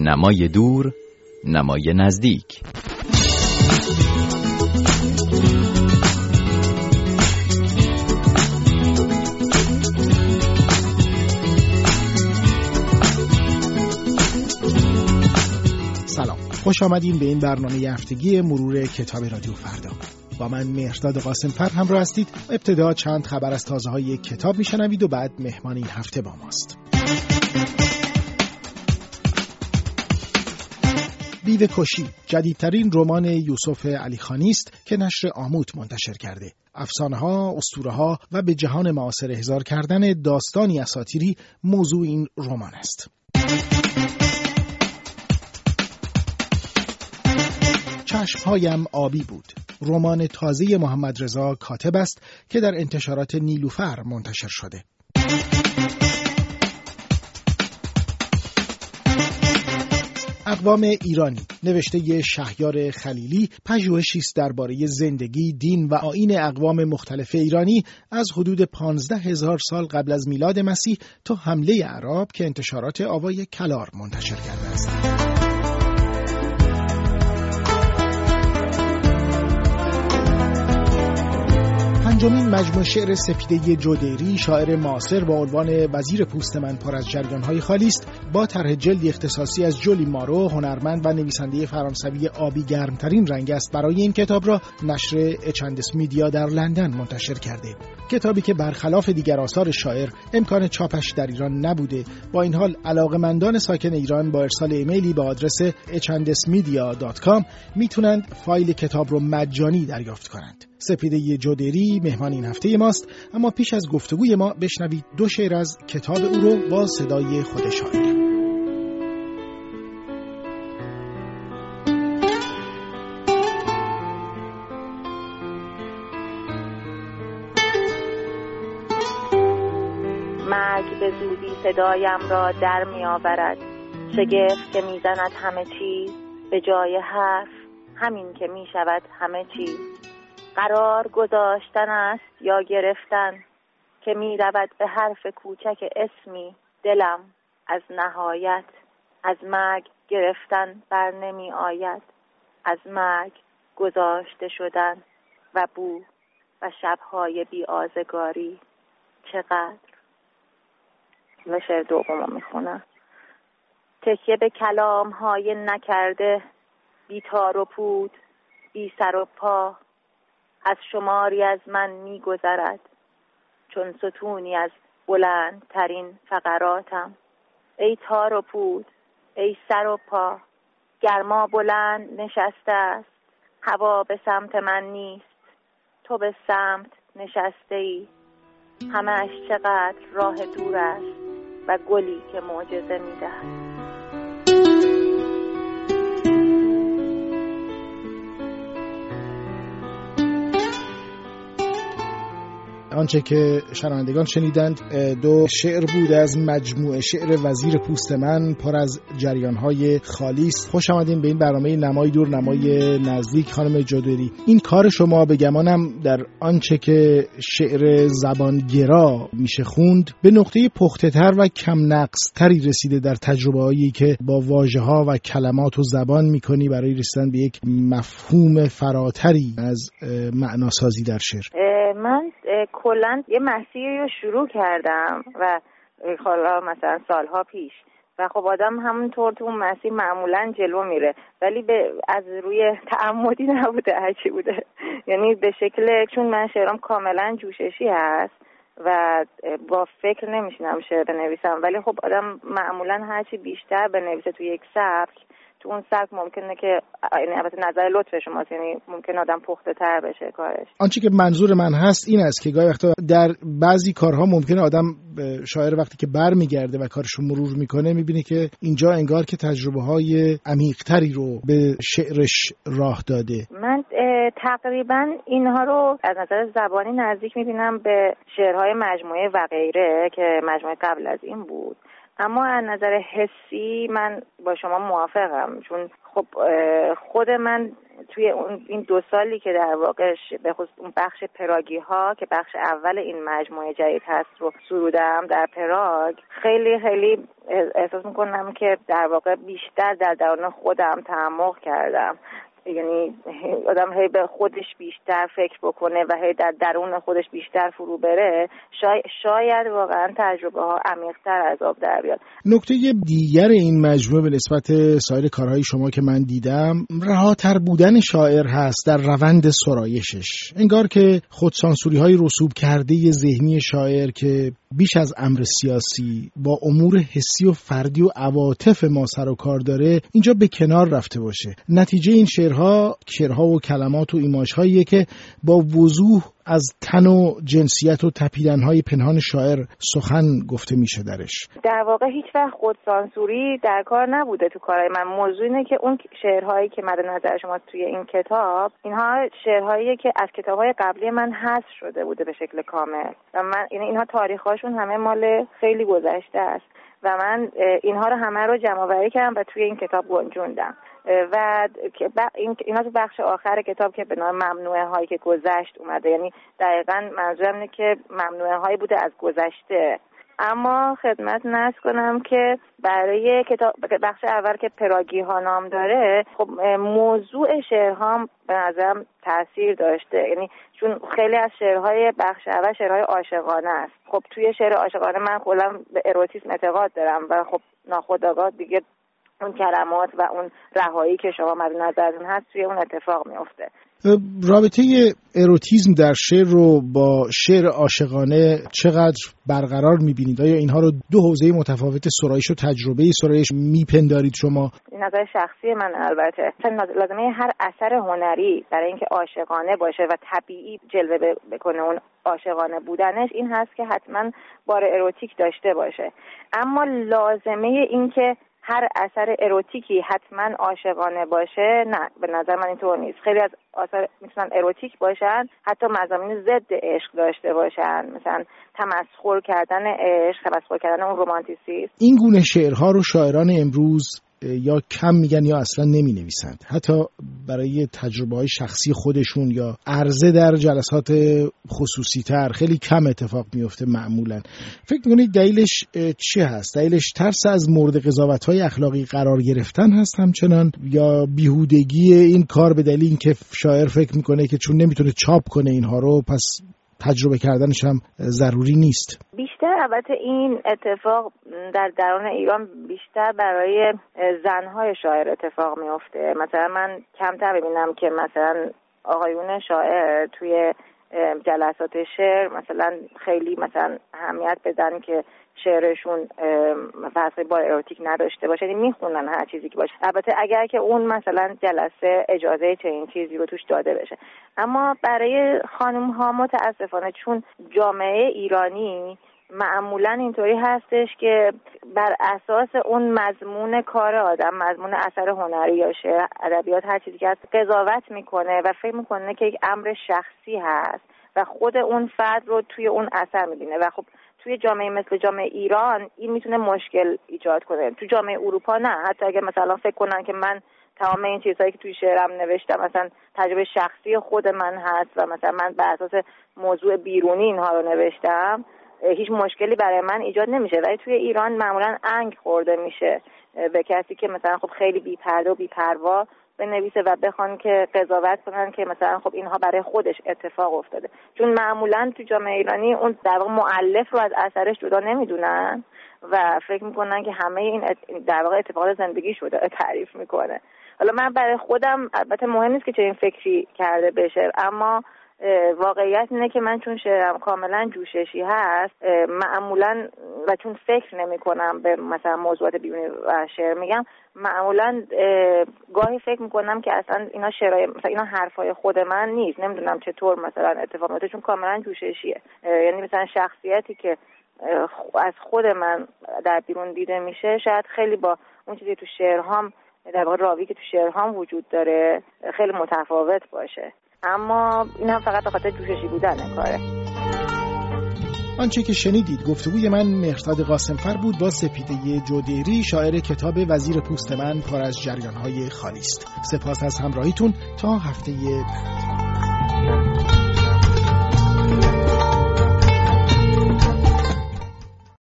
نمای دور نمای نزدیک. سلام. خوش آمدین به این برنامه هفتگی مرور کتاب رادیو فردا. با من مهرداد قاسم فر همراه هستید. ابتدا چند خبر از تازه های کتاب میشنوید و بعد مهمان این هفته با ماست. بیوه کشی جدیدترین رمان یوسف علی خانی است که نشر آموت منتشر کرده افسانه ها، اسطوره ها و به جهان معاصر احضار کردن داستانی اساطیری موضوع این رمان است. چشمهایم آبی بود. رمان تازه محمد رضا کاتب است که در انتشارات نیلوفر منتشر شده. اقوام ایرانی نوشته شهیار خلیلی پژوهشی است درباره زندگی، دین و آین اقوام مختلف ایرانی از حدود 15 هزار سال قبل از میلاد مسیح تا حمله عرب که انتشارات آوای کلار منتشر کرده است. پنجمین مجموع شعر سپیده جودیری شاعر معاصر با عنوان وزیر پوست من پر از جریانهای خالی است با طرح جلدی اختصاصی از جولی مارو هنرمند و نویسنده فرانسوی آبی گرمترین رنگ است برای این کتاب را نشر اچندس میدیا در لندن منتشر کرده. کتابی که برخلاف دیگر آثار شاعر امکان چاپش در ایران نبوده. با این حال علاقمندان ساکن ایران با ارسال ایمیلی با آدرس echandesmedia.com می‌تونند فایل کتاب رو مجانی دریافت کنند. سپیده جودری مهمان این هفته ماست اما پیش از گفتگوی ما بشنوید دو شعر از کتاب او رو با صدای خود شاعر. مرگ به زودی صدایم را در می آورد. شگفت که می‌زند همه چیز به جای حرف همین که می شود همه چیز. قرار گذاشتن است یا گرفتن که می رود به حرف کوچک اسمی دلم از نهایت از مرگ گرفتن بر نمی آید. از مرگ گذاشته شدن و بو و شبهای بی آزگاری چقدر؟ و شعر دوم می‌خونم. تکیه به کلام های نکرده بی تار و پود بی سر و پا از شماری از من میگذرد چون ستونی از بلندترین فقراتم. ای تار و پود ای سر و پا گرما بلند نشسته است هوا به سمت من نیست تو به سمت نشسته ای همش چقدر راه دور است و گلی که معجزه می‌دهد. آنچه که شنوندگان شنیدند دو شعر بود از مجموعه شعر وزیر پوست من پر از جریانهای خالی خوش آمدین به این برنامه نمای دور نمای نزدیک خانم جادوری این کار شما به گمانم در آنچه که شعر زبانگرا میشه خوند به نقطه پخته تر و کم نقص تری رسیده در تجربه هایی که با واژه ها و کلمات و زبان می‌کنی برای رسیدن به یک مفهوم فراتری از معناسازی در شعر. من کلا یه مسیری رو شروع کردم و حالا مثلا سالها پیش. و خب آدم همونطور تو اون مسیر معمولا جلو میره. ولی به از روی تعمدی نبوده هرچی بوده. یعنی به شکل چون من شعرام کاملا جوششی هست و با فکر نمیشینم شعر بنویسم. ولی خب آدم معمولا هرچی بیشتر بنویسه تو یک سبک تو اون سبک ممکنه که یعنی البته نظر لطف شماست یعنی ممکن آدم پخته تر بشه کارش. آنچه که منظور من هست این است که گاهی وقتا در بعضی کارها ممکنه آدم شاعر وقتی که برمیگرده و کارش رو مرور می‌کنه می‌بینه که اینجا انگار که تجربه های عمیقتری رو به شعرش راه داده. من تقریبا اینها رو از نظر زبانی نزدیک می‌بینم به شعرهای مجموعه و غیره که مجموعه قبل از این بود. اما از نظر حسی من با شما موافقم. چون خب خود من توی این دو سالی که در واقع به خصوص اون بخش پراگی ها که بخش اول این مجموعه جدید هست رو سرودم در پراگ خیلی خیلی احساس می‌کنم که در واقع بیشتر در درون خودم تعمق کردم. یعنی آدم هی به خودش بیشتر فکر بکنه و هی در درون خودش بیشتر فرو بره شاید واقعا تجربه ها عمیقتر از آب در بیاد. نکته دیگر این مجموعه به نسبت سایر کارهای شما که من دیدم رهاتر بودن شاعر هست در روند سرایشش. انگار که خودسانسوری های رسوب کرده ذهنی شاعر که بیش از امر سیاسی با امور حسی و فردی و عواطف ما سر و کار داره اینجا به کنار رفته باشه. نتیجه این شعرها شعرها و کلمات و ایماژهاییه که با وضوح از تن و جنسیت و تپیدنهای پنهان شاعر سخن گفته میشه درش. در واقع هیچ وقت خودسانسوری در کار نبوده تو کارهای من. موضوع اینه که اون شعرهایی که مد نظر شما توی این کتاب اینها شعرهایی که از کتابهای قبلی من حذف شده بوده به شکل کامل. و من یعنی اینها تاریخهاشون همه مال خیلی گذشته است. و من اینها رو همه رو جمع کردم و توی این کتاب گنجوندم. و اینا تو بخش آخر کتاب که به نام ممنوعه هایی که گذشت اومده. یعنی دقیقا منظورم اینه که ممنوعه هایی بوده از گذشته. اما خدمت نست کنم که برای کتاب بخش اول که پراگی ها نام داره خب موضوع شعرها به نظرم تاثیر داشته. یعنی چون خیلی از شعرهای بخش اول شعرهای عاشقانه است. خب توی شعر عاشقانه من کلا به اروتیسم اعتقاد دارم و خب ناخودآگاه دیگه اون کلمات و اون رهایی که شما مد نظرتون هست توی اون اتفاق میفته رابطه اروتیزم در شعر رو با شعر عاشقانه چقدر برقرار می‌بینید؟ آیا اینها رو دو حوزه متفاوت سرایش و تجربه سرایش میپندارید شما؟ نظر شخصی من البته. لازمه هر اثر هنری برای اینکه عاشقانه باشه و طبیعی جلوه بکنه اون عاشقانه بودنش این هست که حتما بار اروتیک داشته باشه. اما لازمه اینکه هر اثر اروتیکی حتما عاشقانه باشه نه به نظر من اینطور نیست. خیلی از آثار می‌تونن اروتیک باشن حتی مزامین ضد عشق داشته باشن. مثلا تمسخر کردن عشق تمسخر کردن اون رومانتیسیسم. این گونه شعرها رو شاعران امروز یا کم میگن یا اصلا نمی نویسند حتی برای تجربه های شخصی خودشون یا عرضه در جلسات خصوصی تر خیلی کم اتفاق میفته معمولا. فکر می‌کنید دلیلش چی هست؟ دلیلش ترس از مورد قضاوت های اخلاقی قرار گرفتن هست همچنان یا بیهودگی این کار به دلیل اینکه شاعر فکر می‌کنه که چون نمی‌تونه چاپ کنه اینها رو پس تجربه کردنش هم ضروری نیست؟ بیشتر. البته این اتفاق در درون ایران بیشتر برای زنهای شاعر اتفاق میافته. مثلا من کمتر ببینم که مثلا آقایون شاعر توی جلسات شعر مثلا خیلی مثلا اهمیت بدن که شعرشون فصل با اروتیک نداشته باشه. یعنی می‌خونن هر چیزی که باشه. البته اگر که اون مثلا جلسه اجازه چنین چیزی رو توش داده بشه. اما برای خانم ها متاسفانه چون جامعه ایرانی معمولا اینطوری هستش که بر اساس اون مضمون کار آدم مضمون اثر هنری یا شعر ادبیات هر چیزی که هست قضاوت می‌کنه و فکر می‌کنه که یک امر شخصی هست و خود اون فرد رو توی اون اثر می‌بینه. و خب توی جامعه مثل جامعه ایران این می‌تونه مشکل ایجاد کنه. تو جامعه اروپا نه. حتی اگه مثلا فکر کنن که من تمام این چیزهایی که توی شعرم نوشتم مثلا تجربه شخصی خود من هست و مثلا من بر اساس موضوع بیرونی اینها رو نوشتم هیچ مشکلی برای من ایجاد نمیشه. ولی توی ایران معمولا انگ خورده میشه به کسی که مثلا خب خیلی بیپرده و بیپروا بنویسه و بخوان که قضاوت کنن که مثلا خب اینها برای خودش اتفاق افتاده. چون معمولا تو جامعه ایرانی اون در واقع معلف رو از اثرش جدا نمی‌دونن و فکر می‌کنن که همه این در واقع اتفاقات زندگی شده تعریف می‌کنه. حالا من برای خودم البته مهم نیست که چه این فکری کرده بشه اما واقعیت اینه که من چون شعرم کاملا جوششی هست معمولا و چون فکر نمی کنم به مثلا موضوعات بیرونی و شعر میگم معمولا گاهی فکر می‌کنم که اصلا اینا شعرهای مثلا اینا حرفای خود من نیست نمی‌دونم چطور مثلا اتفاق میفته چون کاملا جوششیه. یعنی مثلا شخصیتی که از خود من در بیرون دیده میشه شاید خیلی با اون چیزی تو شعرهام در واقع راوی که تو شعرهام وجود داره خیلی متفاوت باشه. اما این هم فقط به خاطر جوششی بودن کاره. آنچه که شنیدید گفتگوی من مهرزاد قاسمفر بود با سپیده جودیری شاعر کتاب وزیر پوست من پر از جریانهای خالی است. سپاس از همراهیتون تا هفته بعد.